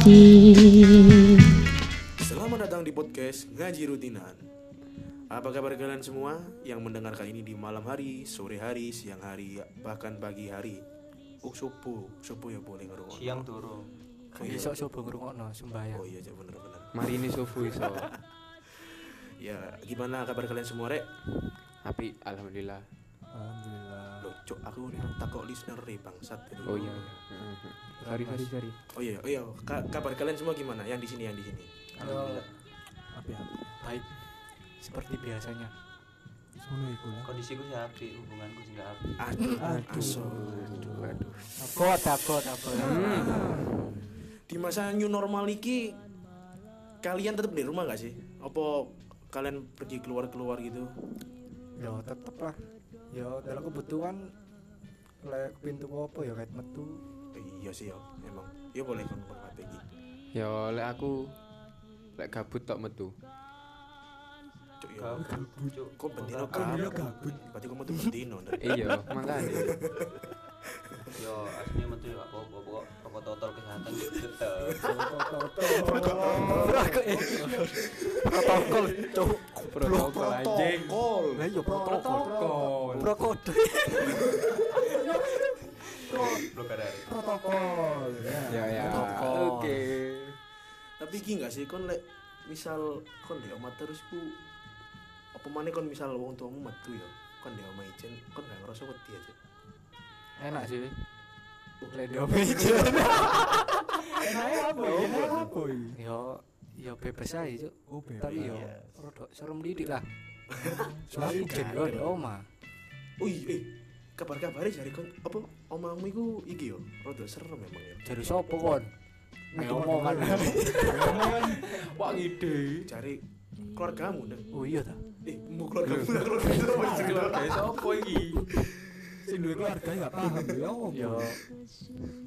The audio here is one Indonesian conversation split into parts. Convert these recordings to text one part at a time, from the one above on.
hati Selamat datang di podcast Ngaji Rutinan. Apa kabar kalian semua yang mendengarkan ini di malam hari, sore hari, siang hari, bahkan pagi hari? Oh, subuh, subuh ya boleh ngerungokno. siang turu Oh iya, Iso coba ngrungokno sembayang. oh iya, bener-bener. Mari ini subuh iso. Ya, gimana kabar kalian semua, Rek? Api alhamdulillah. Alhamdulillah. Cok, aku takut listener re bangsat. Oh iya. Sorry sorry sorry. Oh iya, oh iya, Ka- kabar kalian semua gimana? Yang di sini, yang di sini. alhamdulillah Apa ya? Baik. Seperti biasanya. kondisiku sih api hubunganku sih nggak api Aduh, Aduh. Aduh, aduh. Takut, takut, takut. Di masa new normal iki kalian tetap di rumah gak sih? Apa kalian pergi keluar-keluar gitu? Ya tetep lah. Ya dalam kebutuhan lek pintu apa ya kayak metu. Iya sih ya, emang. Ya boleh kon berkata iki. Ya oleh aku lek gabut tok metu. Cuk ya. gabut Kok bendino gabut? Berarti kamu tuh bendino. Iya, makanya. yo aslinya metu ya apa apa kok protokol kesehatan gitu Protokol, cuk. Protokol anjing. Protokol. Lah iya protokol. Protokol. Protokol. Ya ya. Protokol. Oke. Tapi iki gak sih kon lek misal kon di omah terus ku apa maneh kon misal wong tuamu metu ya. Kon di omah ijen, kon gak ngerasa wedi aja. Enak sih. Lek dia meja. Enak apa? Enak apa? Yo yo bebas aja, Cuk. Oh, bebas. Tapi yo rada serem didik lah. Soalnya ijen yo di omah. Oh iya, eh, kabar-kabare jare kon apa omahmu iku iki yo, rada serem memang ya. Jadi sopo kon? Nek omongan. Wah ngide. Cari keluargamu nih. Oh iya ta. Eh, mau keluargamu lah keluargamu. Sopo iki? Sing duwe keluarga gak paham ya. Yo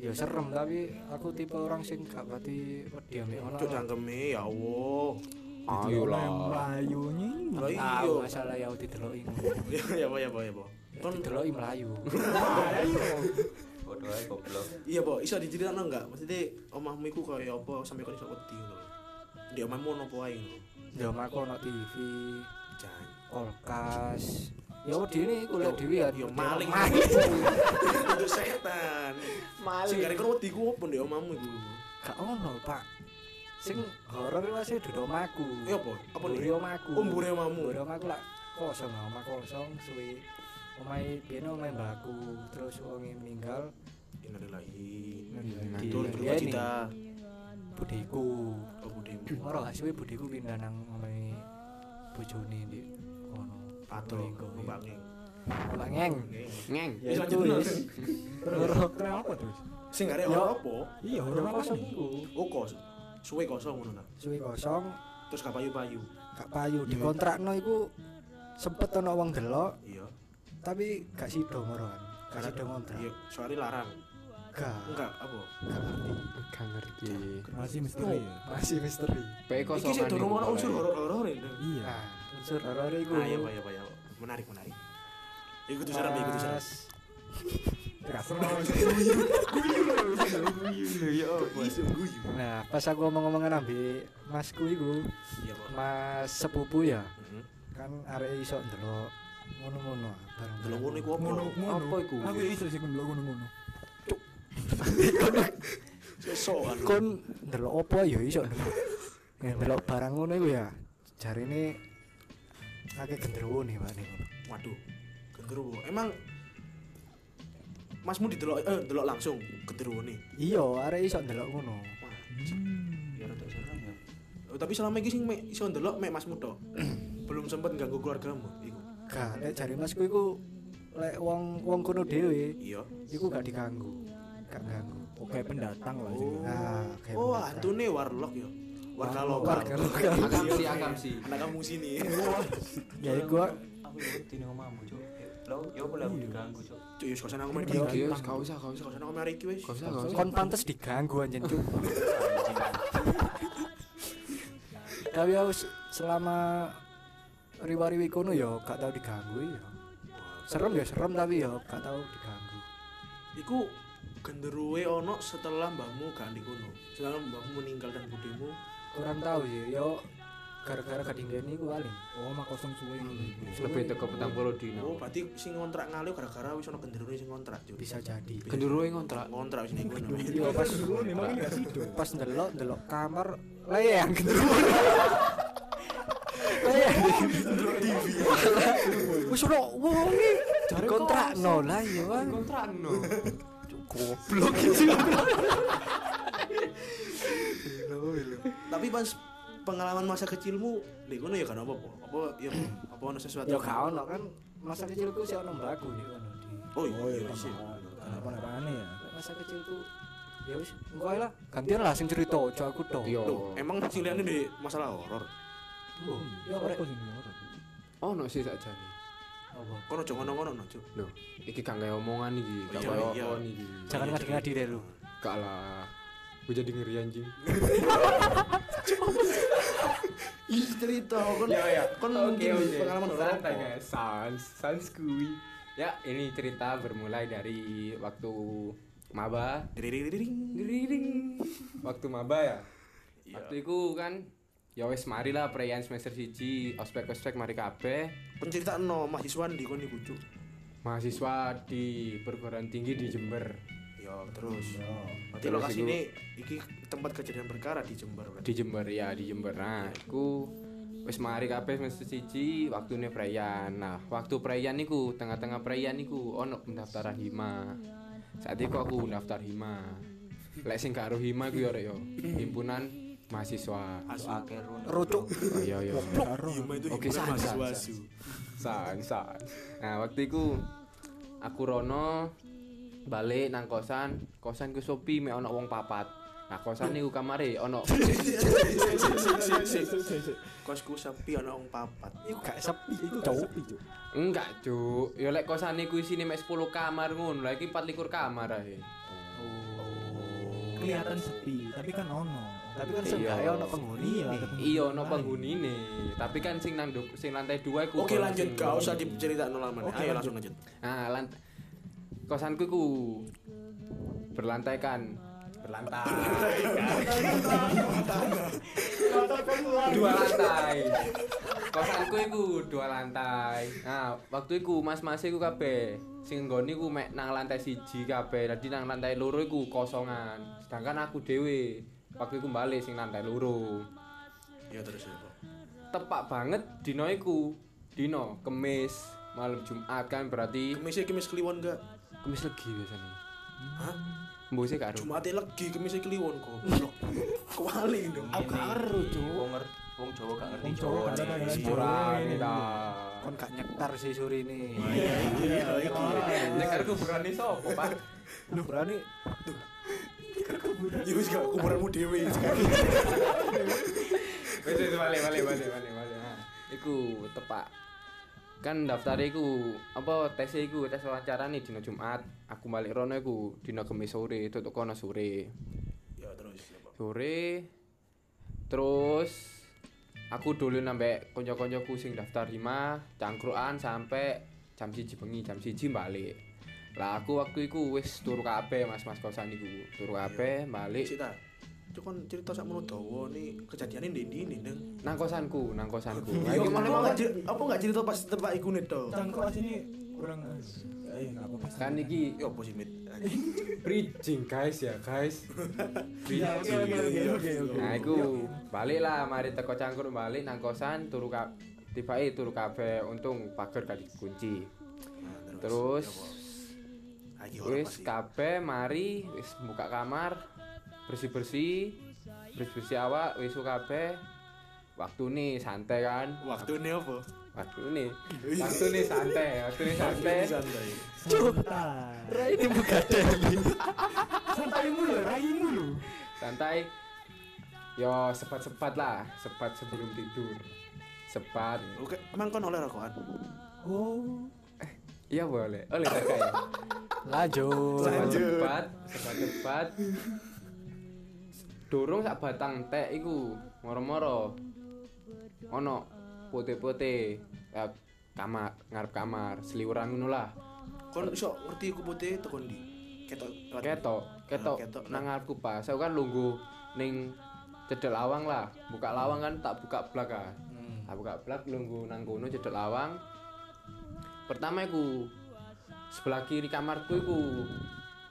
yo serem tapi aku tipe orang sing gak pati wedi ambek ngono. Cuk cangkeme ya Allah. Ayolah. Melayu nyi. Lah iya. Tahu masalah ya dideloki ngono. Ya ya apa ya apa ya Kon Dideloki melayu. bodoh aja goblok iya, Bo, iso diceritakno enggak? Maksudnya omahmu iku kaya apa sampai kon iso wedi ngono. Di omahmu ono apa ae ngono. Yo aku ono TV, Jan. kulkas. Ya wedi ini kuliah dhewe ya. Yo maling. Itu setan. Sing gare kon wedi ku opo di omahmu iku? Gak ono, Pak. Sing horor masih duduk omahku. Ya apa? Apa nih? omahku. Oh, mburi omahmu. Mburi omahku lah kosong, omah kosong suwe. Omahe biyen omahe mbakku, terus wonge meninggal Innalillahi. berduka ini, cita. budiku. Oh, budimu. Ora suwe budiku pindah nang omahe bojone di kono. Pato, Linggo, iya. mbangeng. Mbak Ngeng. Ngeng. Terus. Terus kenapa terus? Sing Ya. ono apa? Iya, ora kosong kosong. iku. Oh, kos. Suwe kosong ngono ta. Suwe kosong, Terus gak payu-payu. gak payu dikontrakno iku sempet ono wong delok. Tapi gak sido ngoron. Gak sido ngontrak. Iya, soalnya larang. Gak. Enggak, apa? Gak ngerti. Gak ngerti. Masih misteri ya. Masih misteri. Pe Iki sih kosongan. durung ono iku unsur horor-horor ini. Iya. Nah, unsur horor iku. Pak, iya, Pak, iya. Menarik, menarik. Ikut serem, ikut. Isu guyu. Nah, pas aku ngomong-ngomongan ambil masku iku, Iya. Mas sepupu ya, Mhm. kan arek iso ndelok ngono-ngono bareng. Delok ngono iku apa? Apa iku? Aku iso sih ndelok ngono-ngono. Sesokan. Kon ndelok apa ya iso. Ya ndelok barang ngono iku ya. Jarine akeh gendruwo nih, Pak nih. Waduh. Genderuwo. Emang Masmu didelok eh delok langsung genderuwo nih. Iya, arek iso ndelok ngono. Ya rada serem ya oh, tapi selama iki sing mek iso ndelok mek Masmu tok. Belum sempet ganggu keluargamu. Gak, lek jare masku iku lek wong wong kono dhewe Iya. iku gak diganggu. Gak ganggu. Oke pendatang lah sih. Oh. Nah, kayak Oh, pendatang. antune warlock ya. Warga Warlock, lokal. warga lokal. Akam sih, akam sih. Anak kampung sini. Ya iku aku wedi ning omahmu cuk lo yo boleh aku diganggu cuk wis kosan aku main Iya, iki. Iya, gak usah, gak usah. kosan aku main iki wis. Gak usah, gak usah. kon pantes diganggu anjen cuk. Tapi aku s- selama riwa-riwi kono ya gak tau diganggu ya. Serem ya serem tapi ya gak tau diganggu. Iku genderuwe ono setelah mbahmu gak di kono. Setelah mbahmu meninggal dan budimu Kurang tahu sih, yo gara-gara kadinggeni ku paling. Oh, mak kosong suwe. Lebih teko petang puluh Oh, dino. berarti sing ngontrak ngaliu gara-gara wis ono genderuwe sing ngontrak, Cuk. Bisa jadi. Genderuwe ngontrak. ngontrak ning kono. Yo pas memang ini gak sido. pas ndelok ndelok kamar layang genderuwo. TV. Wis ono wong iki dikontrakno lah ya. Bang. Kontrakno. Goblok iki. Tapi pas pengalaman masa kecilmu di kono ya kan apa-apa? Apa ya apa ono sesuatu? Ya gak ono kan masa kecilku sih ono mbakku di kono di. Oh iya iya, sih. apa-apa ya. Masa kecilku ya wis engko lah gantian lah sing cerita aja aku tok. Loh, emang sing liane di masalah horor. Oh, Ya ya apa sih orang? Ono sih sakjane. Apa? Kono aja ngono-ngono no, Cuk. Lho, iki gak kayak omongan iki, gak Iya, kayak iya. on iki. Jangan ngadi-ngadi deh lu. Gak lah. Gue jadi ngeri anjing. Ih, cerita kon. Ya ya. Kon mungkin pengalaman horor. Santai guys. Sans, sans kui. Ya, ini cerita bermulai dari waktu maba. Diriring. Gering. Waktu maba ya. Iya. Waktu itu kan ya wis mari lah perayaan semester siji, ospek-ospek mari kabeh. Penceritaan mahasiswa di kono iku, Cuk. Mahasiswa di perguruan tinggi di Jember. Ya, terus. Berarti Terus lokasi ini iki tempat kejadian perkara di Jember berarti. Di Jember ya, di Jember. Nah, iku wis mari kabeh semester siji waktune perayaan. Nah, waktu perayaan niku tengah-tengah perayaan niku ono pendaftaran hima. Saat itu aku daftar hima. Lek sing gak ero hima ku yo yo. Himpunan mahasiswa. Asu. Rucuk. Oh, iya iya. Oke, san, san, san. Nah, waktu itu aku rono balik nang kosan, kosan ku sopi mek ono wong papat. Nah, kosan niku kamare ono Kosku sepi ana wong papat. Iku gak sepi sepi, Cuk. Enggak, Cuk. Ya lek kosan niku isine mek 10 kamar ngono. Lah iki 24 kamar ae. Kelihatan sepi, tapi kan ono. Tapi kan Iya. seenggaknya ono penghuni Iya, ya. penghuni Iya, ono lain. penghunine. Tapi kan sing nang sing lantai 2 iku Oke lanjut, gak usah diceritain lama. Oke, Ayo langsung lanjut. Nah, lant kosanku iku berlantai kan berlantai. Dua lantai. kosanku iku dua lantai. Nah waktu iku mas-mas iku kabeh. Sing nggone iku mek nang lantai siji kabeh. Dadi nang lantai loro iku kosongan. Sedangkan aku dhewe waktu iku balik sing lantai loro. Ya terus ya. Pak. tepak banget dino iku. Dino kemis malam Jumat kan berarti Kemisnya kemis kliwon gak? kemis legi biasanya Hah? mbok sih karo Jumat lagi kemisnya kliwon goblok. Kewali dong. Aku gak ero, Cuk. Wong ngerti wong Jawa gak ngerti Jawa yang Sepurane ta. Kon gak nyekar sih sore ini. Iya, iki. Nek karo kuburane sapa, Pak? Lu berani Ya wis gak kuburanmu dhewe. Wis wis balik balik balik balik balik. Iku tepak. Kan daftar iku apa tes iku tes wawancara nih dina Jumat. Aku balik rono iku dina Kamis sore, tutuk kono sore. Ya terus ya. Sore terus aku dulu nambah konco-koncoku sing daftar hima cangkruan sampai jam siji bengi jam siji balik lah aku waktu iku wis turu kabeh mas-mas kosan iku turu kabeh balik Cita. Kan cerita sak menurut dawa nih kejadiannya di di ini neng. nang kosanku nang kosanku. Ya, iki apa mana nggak cer- apa nggak cerita pas tempat iku nih toh? Cangkruk sini? Kurang eh enggak apa-apa. kan iki Ya apa sih mit? bridging guys ya guys. Iya, oke oke. nah iku balik lah mari teko cangkruk balik nang kosan turu ka tiba turu kabeh untung pagar gak dikunci. Nah, terus? Horor wis kabeh mari wis buka kamar bersih-bersih bersih-bersih awak wis kabeh waktu nih santai kan waktu ini apa? waktu nih waktu nih santai waktu nih santai santai. Santai. Rai ini buka deli. Santai mulu, rai mulu. santai yo sepat-sepat lah sepat sebelum tidur sepat Oke, emang kon oleh rokokan? Oh. iya boleh oleh kakak ya Lanjut. sepat-sepat sepat-sepat durung sak batang teh iku moro-moro ono putih-putih. Ya, kamar, ngarep kamar, seliweran ngono lah. Kon iso ngerti iku putih teko ndi? Ketok lewat- Ketok, ketok Ah, ketok. nang ngarepku pas. Aku kan lungguh ning cedek lawang lah. Buka lawang kan tak buka blak kan. Hmm. Tak buka blak lungguh nang kono cedek lawang. Pertama iku sebelah kiri kamarku iku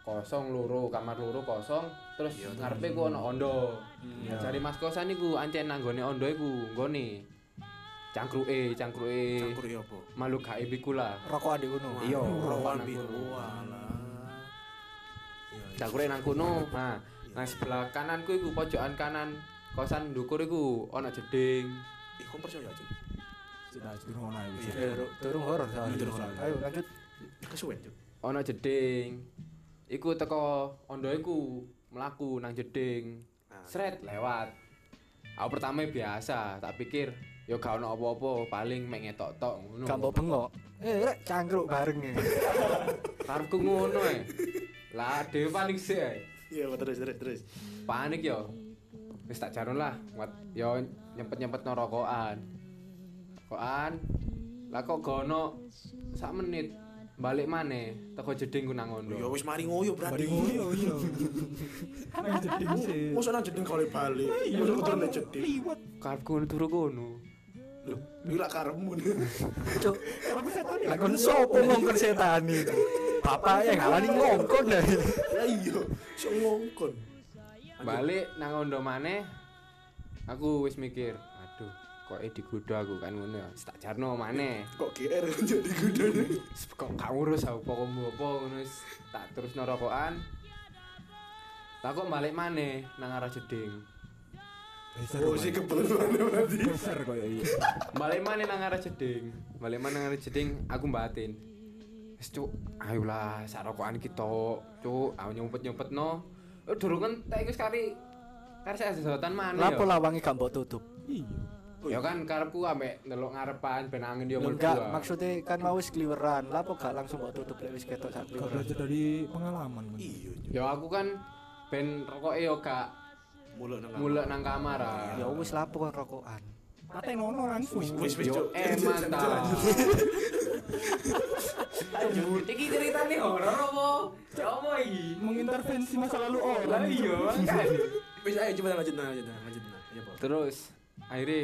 kosong loro, kamar loro kosong, terus ngarepe ku ono ondo. Nah, Cari mas kosan iku ancen nang gone ondo iku, nggone cangkruke, cangkruke Cangkur ya apa? makhluk gaib iku lah. Rokok adik ngono. Iya. Walah. Iya, iya. Cangkruke nang kono. Nah, nang sebelah kananku iku pojokan kanan kosan ndukur iku ono jeding. Ih, kon percaya aja. Durung ya. Eh, Durung horor. Durung horor. Ayo lanjut. Kesuwen, Cuk. Ono jeding. Iku teko ondo iku mlaku nang jeding. Nah, Sret lewat. Aku pertama biasa, tak pikir ya gak ono apa-apa, paling mek ngetok-tok ngono. Gak bengok. Eh, rek cangkruk bareng. Karepku ngono ae. Lah dhewe panik sih ae. Iya, terus terus terus. Panik yo. Wis tak jarun lah, yo nyempet-nyempet no rokokan. Rokokan. Lah kok gono sak menit balik maneh teko jeding ku nang Ya ngono. wis mari ngoyo berarti. Ngoyo iya. Nang jeding sih. Mosok nang jeding kali balik. Mosok kudu nang jeding. Liwat. Karepku ngono turu kono. Lho, iki lak karepmu. Cuk. Lah kon sopo ngongkon setan itu? Bapak yang ngalani ngongkon. Lah iya, sok ngongkon. Balik nang ondo maneh. Aku wis mikir, kok e digoda aku kan ngono ya. Tak jarno maneh. Kok GR jadi gudane. Wis kok gak ngurus aku pokokmu apa ngono tak terus rokokan. Lah kok balik maneh nang arah jeding. Besar. Oh, si kebetulan berarti. besar koyo iya. Balik maneh nang arah jeding. Balik maneh nang arah jeding aku batin. Wis cuk, ayolah sak rokokan kita, cuk, aku nyumpet-nyumpetno. Eh durung entek wis kari kari sak sedotan maneh Lapo lawangi gak mbok tutup? Iya. Ya kan karepku ambek ndelok ngarepan ben angin yo mlebu. Enggak, ah. maksudnya kan mau wis kliweran. Lapo gak langsung mbok tutup lek wis ketok sak kliweran. belajar dari pengalaman kan. Iya. Ya aku kan ben rokoke yo gak mulek nang mulek nang kamar ah. Ya wis lapo kan rokokan. Paten ono langsung. Wis wis Yo Cuk. eh mantap. Lanjut. Iki ceritane horor apa? Coba iki. mengintervensi masa lalu orang. Lah iya kan. Wis ayo coba lanjut nah, lanjut nah, lanjut nah. Ya, Pak. Terus akhirnya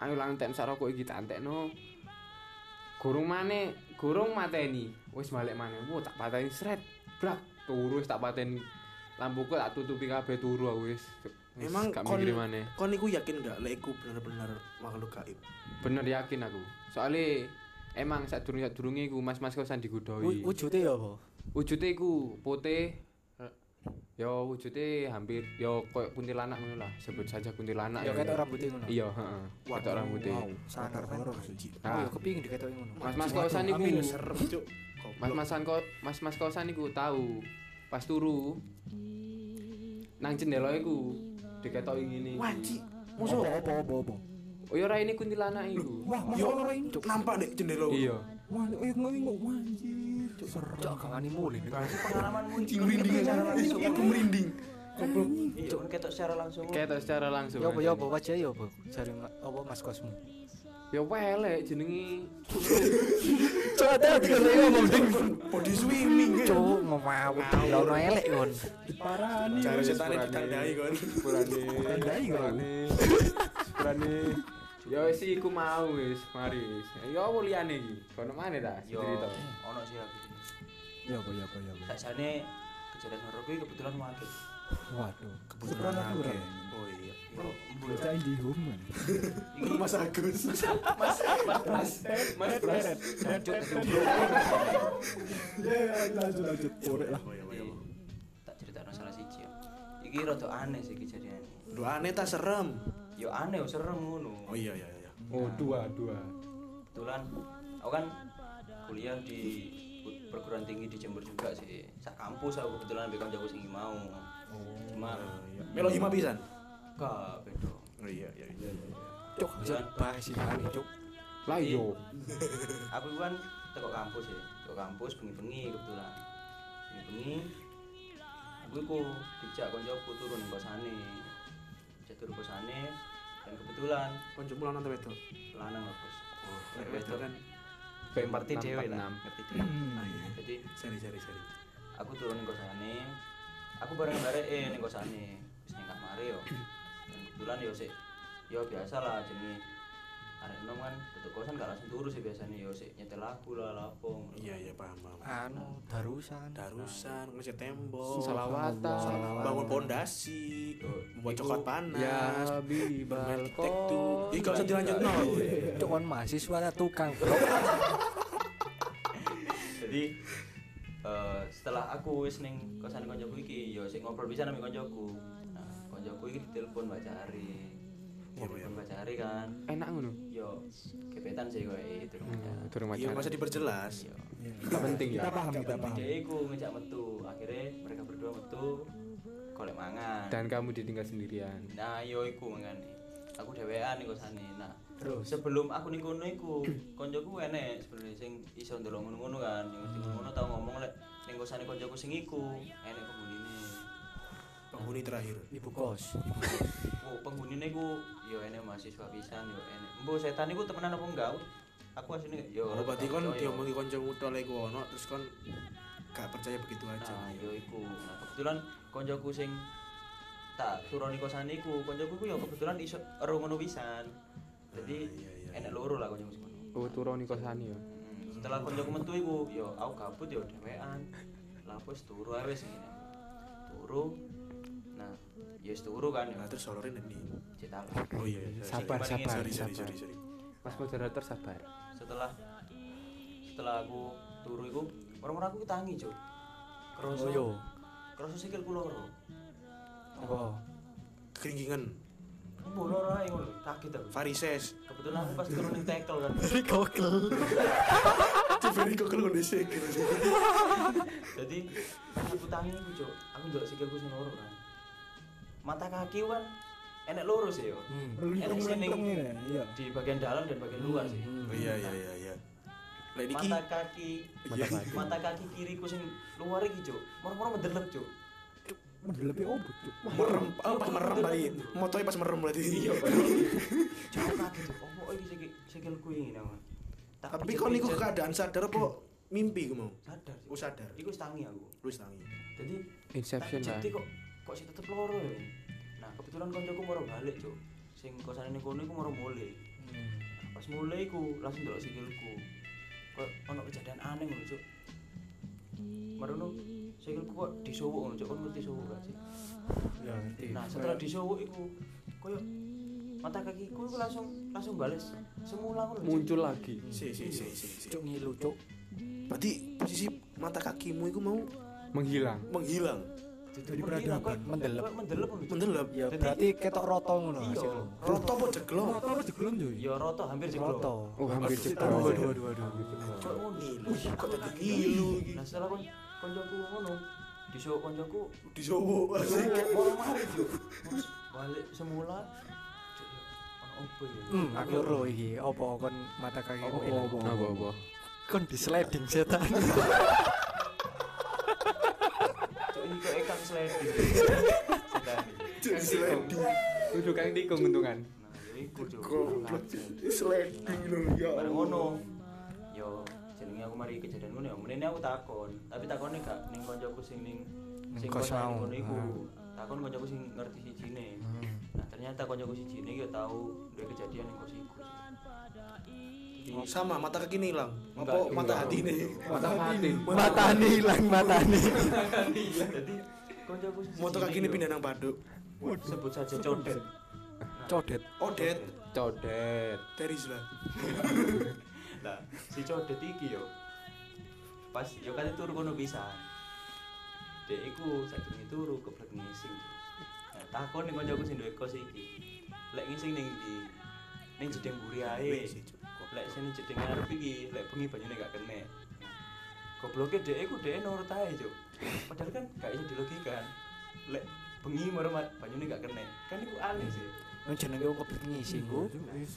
ayo lang enten sak rokok iki tak entekno. Gurung maneh, gurung mateni. Wis balik maneh. Wo tak pateni sret. Brak, turu wis tak pateni. Lampuku tak tutupi kabeh turu aku wis. Emang gak kon kon niku yakin gak lek iku bener-bener makhluk gaib? Bener yakin aku. Soalnya emang saat durung saat durunge iku mas-mas kosan digodoi. Wu- Wujude ya apa? Wujudnya iku putih. Yo wujudnya hampir yo koyo kuntilanak ngono lah, sebut saja kuntilanak. Ya ketok rambutnya ngono. Iya, heeh. Ketok rambutnya. Sangar kan. Horor sih. Oh Nah, ya kepingin diketoki ngono. Mas-mas kosan iku. amin, serem, Cuk. Mas-masan kok mas-mas kosan iku tahu. Pas turu nang jendela iku diketoki ngene. Wanci. Apa Mosok apa apa apa. Oh ya ora ini kuntilanak iku. Wah, yo nampak dek jendela. Iya. Wah, eh ngomong anjir. Cok gak ngani mulih. pengalamanmu Anjing merinding. Aku merinding. Goblok. iya ketok secara langsung Ketok secara langsung. Ya apa ya apa wajah ya apa? Jare apa Mas kosmu? Ya welek jenenge. Cok kan saya ngomong ding. Body swimming. Cok ngomawut ya ono elek kon. Diparani. Cara wis. setan ditandai kon. Sepurane. Ya wis iku mau wis, mari wis. Ya apa liyane iki? Kono maneh ta yo cerita. ono sih aku Ya apa ya apa ya apa. sakjane kejadian horor kuwi kebetulan wakil Waduh. Kebetulan aku. Oh iya. Bocah indie home kan. Mas Agus. Mas. Mas Pras. lanjut Ya, lanjut lanjut. Korek lah. Tak cerita salah siji ya iki rada aneh sih kejadian Duh aneh ta serem. Yo aneh yo serem ngono Oh iya iya iya. Oh, dua, dua. kebetulan aku kan kuliah di perguruan tinggi di Jember juga sih sak kampus aku kebetulan ambil kancaku sing mau cuma Melo hima pisan. gak beda Oh iya iya iya. Cok, Kebetulan bahas sih mari cok. Lah yo. aku kan teko kampus ya teko kampus bengi-bengi kebetulan bengi-bengi aku iku dijak koncoku turun kosane dijak turun kosane dan kebetulan lanang ta wedok? lanang lah bos Oh, wedok wedok kan. kayak ngerti dhewe lah 646. ngerti dhewe Ah, iya. jadi Sari sari sari. aku turun ning kosane aku bareng bareng eh ning kosane wis ning kamar yo dan kebetulan yo sik yo biasa lah jenenge arek enom kan tutup kosan gak langsung turu sih biasanya yo sik nyetel lagu lah lapo ngono. Iya iya paham paham. anu darusan Darusan, ngecat tembok, Salawatan. bangun pondasi, membuat coklat panas. Ya tek tuh. Ih, gak usah dilanjut no. itu kan mahasiswa lah tukang jadi eh, setelah aku wis ning kosan koncoku iki yo sik ngobrol bisa nang koncoku nah koncoku iki ditelepon Mbak Cari Iya, ngobrol iya. Mbak Cari kan. Enak ngono. yo kepetan sih kowe itu Hmm, Durung Iya, pacaran. masa diperjelas. yo penting ya. kita paham kita paham. Dia iku ngejak metu. Akhirnya mereka berdua metu golek mangan. Dan kamu ditinggal sendirian. nah yo iku mangane. Aku dhewean ning kosane. Nah terus? sebelum aku ning kono iku koncoku enek sebenarnya sing iso ndelok ngono-ngono kan. Yang ngerti ngono tau ngomong lek ning kosane koncoku sing iku enek penghunine Penghuni terakhir. ibu kos oh penghunine iku yo enek mahasiswa pisan yo enek mbok setan iku temenan apa enggak aku asline yo Oh, berarti kon diomongi kancamu tok lek ono terus kon gak percaya begitu aja. Nah, yo iku. Nah, kebetulan koncoku sing tak turun di kosan iku, koncoku ku yo kebetulan iso ero ngono pisan. Jadi Ah, iya, iya, enek loro lah koncoku sing. Oh, turun di kosan ya. Hmm, Setelah koncoku metu iku, yo aku gabut yo dhewean. Lah wis turu ae wis ngene. Turu. Ya turu kan. Nah, terus solorin ini. Cetak. Oh iya, iya. sabar Sorry, sabar Sorry, sorry, sabar sorry, sorry. Mas moderator sabar. Setelah setelah aku turu iku, orang-orang aku tangi, Cuk. Kroso. oh yo Kroso sikilku loro. apa Keringkingan, Mbok loro ae ngono, kaget aku. varises. kebetulan aku pas turun ning tackle kan gokil Ciberi kok kalau dhisik. jadi aku tangi aku cok aku ndelok sikilku sing loro kan mata kaki kan enek loro sih yo enek sing ning iya di bagian dalam dan bagian luar sih Oh iya iya iya iya. Lek mata kaki Iya. mata kaki kiriku sing luar iki cok moro-moro mendelep cok lebih obut cuk merem, oh pas merem bayi. Motoe pas merem berarti. Iya. cok aku kaget cok oh iki sikil sikilku ini nama Tak Tapi kon niku keadaan sadar apa mimpi ku mau? sadar Oh sadar. iku wis tangi aku Lu wis tangi. jadi Inception lah. jadi kok kok sih tetep loro ya? Nah kebetulan koncoku mau balik cuk. Sing kosan ini kono iku mau mulai nah, pas mulai iku langsung delok sikilku. Kok ono kejadian aneh ngono cuk. Marono sikilku kok disowok ngono cuk. Kon ngerti sowok gak sih? Ya ngerti. Nah setelah disowok iku koyo mata kakiku iku langsung langsung bales. Semula ngono. Muncul lagi. Si si si si. si. cuk ngilu cuk. Berarti posisi mata kakimu itu mau Menghilang. menghilang, jadi peradaban mendelep mendelep Cuk. mendelep. ya berarti ketok roto ngono Iya. lu Roto apa jeglong? roto apa jegelon cuy ya roto hampir jeglok roto Oh, hampir cepat. waduh waduh waduh Kok Ngilu, kok tadi ngilu iki. Nah setelah kon koncoku ngono, mari Cuk. Mas, balik semula. Ya, opo ya? hmm aku ro iki opo kon mata kaki Opo, opo, kon di sliding setan Kok ikan sliding. Sliding. Kudu kang tikung untungan. Nah, iku. Goblok. Sliding lho ya. Ngono. Yo jenenge aku mari kejadian ngono ya. Menene aku takon, tapi takone gak ning koncoku sing ning sing Kos ngono iku. Takon koncoku sing ngerti sijine. Nah, ternyata koncoku sijine yo tau duwe kejadian ning kos iku. Jadi, Sama mata kaki ini hilang. Apa mata hati nih? Mata hati. mata nih hilang mata nih jadi koncoku siji Moto kaki ini pindah nang paduk. sebut saja codet. Codet. Odet, Codet. Teris lah. nah si codet iki yo. Pas yo kan turu kono bisa. Dek iku sadurunge turu keblek ngising. Nah takon ning koncoku sing duwe kos iki. Lek ngising ning ndi? Ning jedeng mburi ae lek sing jedeng ngarep iki lek bengi banyune gak kene gobloke dek iku dek nurut ae cuk padahal kan gak iso dilogikan lek bengi maro banyune gak kene kan iku aneh sih Yang jenenge wong keblek ngisi ku.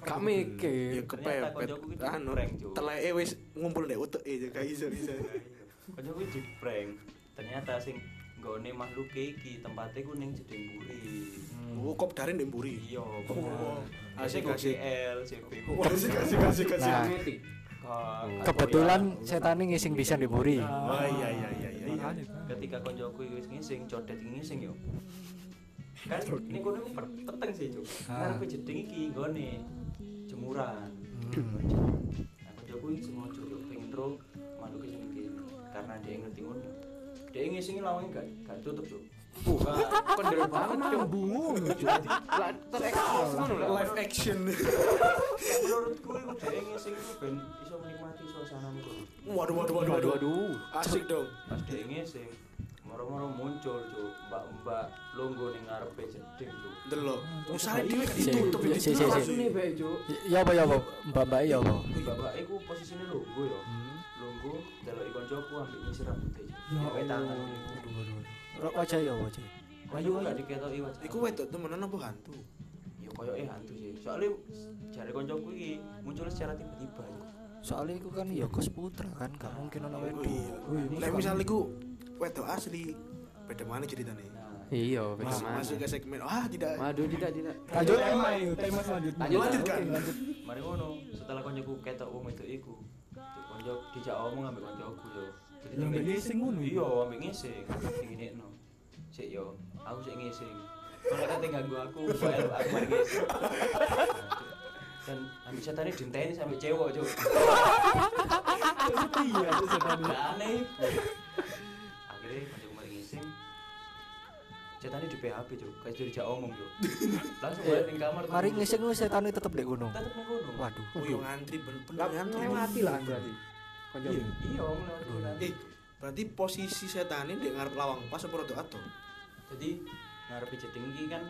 Gak mikir. Ya kepepet. Anu, Cuk. teleke wis ngumpul ndek utek e gak iso iso. Kancaku di prank. Ternyata sing nggone makhluk iki tempatnya ku ning Jeding Buri. Oh, kop dari ndek mburi. Iya, Oh, asik, asik asik. GL, CP. Asik asik asik asik. Nah, kebetulan setan ini ngising bisa di buri. Oh iya iya iya iya. iya. ketika konjoku wis ngising, codet ngising yo. Kan ini kono peteng sih, Cuk. Ah. Ngarepe jeding iki nggone jemuran. Hmm. Nah, konjoku iki sengaja yo pengen ro manuk iki karena dia ngerti ngono. Dia ngising lawang gak gak tutup, Cuk. Wah, kondel banget cuk. Bungu. Terekspos. Live action. Menurutku iku dia ngising iku ben iso menikmati suasana niku. Waduh waduh waduh waduh. Waduh. Asik dong. Pas dia ngising moro-moro muncul, Cuk. Mbak-mbak longgo ning ngarepe jeding, Cuk. Delok. Dhewe gak Si- ditutup si- iki. si- si- si. Asune bae cuk. Ya apa ya apa? Mbak-mbak ya apa? Mbak-mbak iku posisine longgo ya. Longgo deloki koncoku ambek nyisir rambutnya. Ya kayak tangan iku. Rok wajah ya wajah. Ayo gak diketoki wajah. Iku wedok temenan apa hantu? Ya koyo eh hantu sih. Soalnya jare koncoku iki muncul secara tiba-tiba. ya. Soalnya iku kan ya Gus Putra kan, gak mungkin ana Oh wedok. iya. Nek misal iku wedok asli, beda mana ceritanya? Iya, Mas, masuk ke segmen ah tidak Waduh, tidak, tidak. Lanjut. Tema itu, tema selanjutnya. Lanjut, lanjutkan mari ngono, setelah koncoku ketok wong itu iku. Konco dijak omong ambek koncoku yo. Jadi Yang ngising ngono. Iya, ambek ngising. Sing ngene Sik yo, aku sik ngising. Kalau kate ganggu aku, soal aku mari ngising. Dan ambek setane dinteni sampai cewek, Cuk. Iya, itu setan. Aneh. Akhirnya koncoku mari ngising. Setane di PHP, Cuk. Kayak jadi dijak omong, Cuk. Langsung balik ning kamar. Mari ngising lu setan tetep dek gunung. Tetep ning kono. Waduh. Oh iya ngantri bener-bener Lah, ngantri. melewati lah berarti. Konco. Iya. Iya, om lewat. Eh, berarti posisi setan ini ngarep lawang pas apa rada? Jadi ngarepe jeding iki kan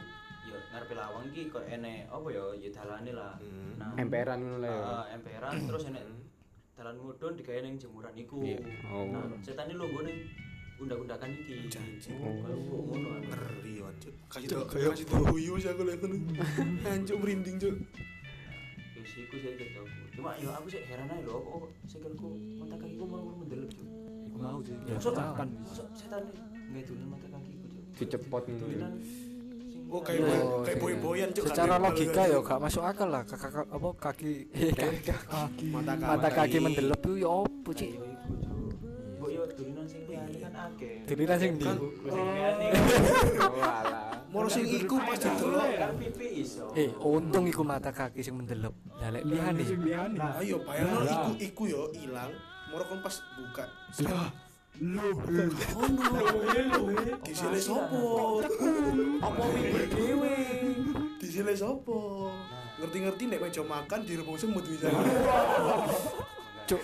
ya ngarepe lawang iki kok enek apa ya ya dalane lah. Hmm. Nah, Emperan ngono lah ya. emperan terus enek dalan mudhun digawe ning jemuran iku. Iya. Oh. Nah, setan iki lungguh ning undak-undakan iki. Janji. Oh, kayak ngono. Ngeri wancuk. Kasih tau kasih tau huyu sih aku lihat nih. Hancur merinding cuk. Wis iku sih ceritaku. Cuma ya aku sih heran aja lho kok sikilku mata kakiku moro-moro mendelep Cuk. Iku mau sih. Ya, kan maksud setan nggak tulen mata kakiku. Dicepot. Tulinan ya. sing Oh kayak boy, kayak boy-boyan cuk. Secara logika ya gak masuk akal lah kakak apa kaki kaki Kaki. mata mata kaki mendelep itu ya opo iku Cuk. Mbok yo sing liyane kan akeh. Tulinan sing ndi? Sing liyane Oh, alah. Moro sing iku pas didelok. kan pipi iso. eh untung iku mata kaki sing mendelep lah lek liyane liyane. Ayo bayangno iku iku yo ilang. Moro kon pas buka. Lah. Lu. Oh no. Disile sopo? Apa mimpi dhewe? Disile sopo? Ngerti-ngerti nek meja makan direbung semut bisa. cuk.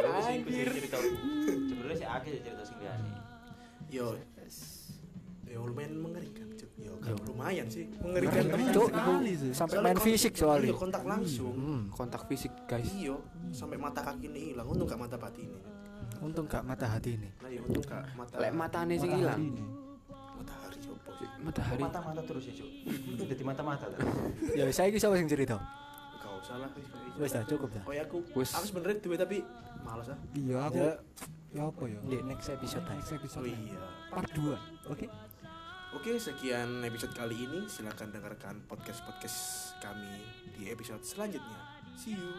Ya sih ceritaku. Sebenarnya sih akeh cerita. Yo. Yo lumayan mengerikan cuk. Yo kan lumayan sih. Mengerikan temen cuk iku sampai main fisik soalnya Iya kontak langsung. hmm, Kontak fisik, guys. Iya, sampai mata kaki ini hilang. Untung gak mata batin ini. untung gak mata hati ini Nah, iya untung gak mata. Lek matane sing ilang. matahari sih. Matahari. Mata-mata terus ya, Cuk. Dadi mata-mata ta. ya saya iki sapa sing cerita Gak usah lah. wis, dah cukup dah Oh ya aku, Wis. aku sebenarnya duit tapi malas ah. Iya, aku. ya Ya apa ya? di next episode Next episode. Oh iya. Part 2. Oke. Oke, sekian episode kali ini. Silakan dengarkan podcast-podcast kami di episode selanjutnya. See you.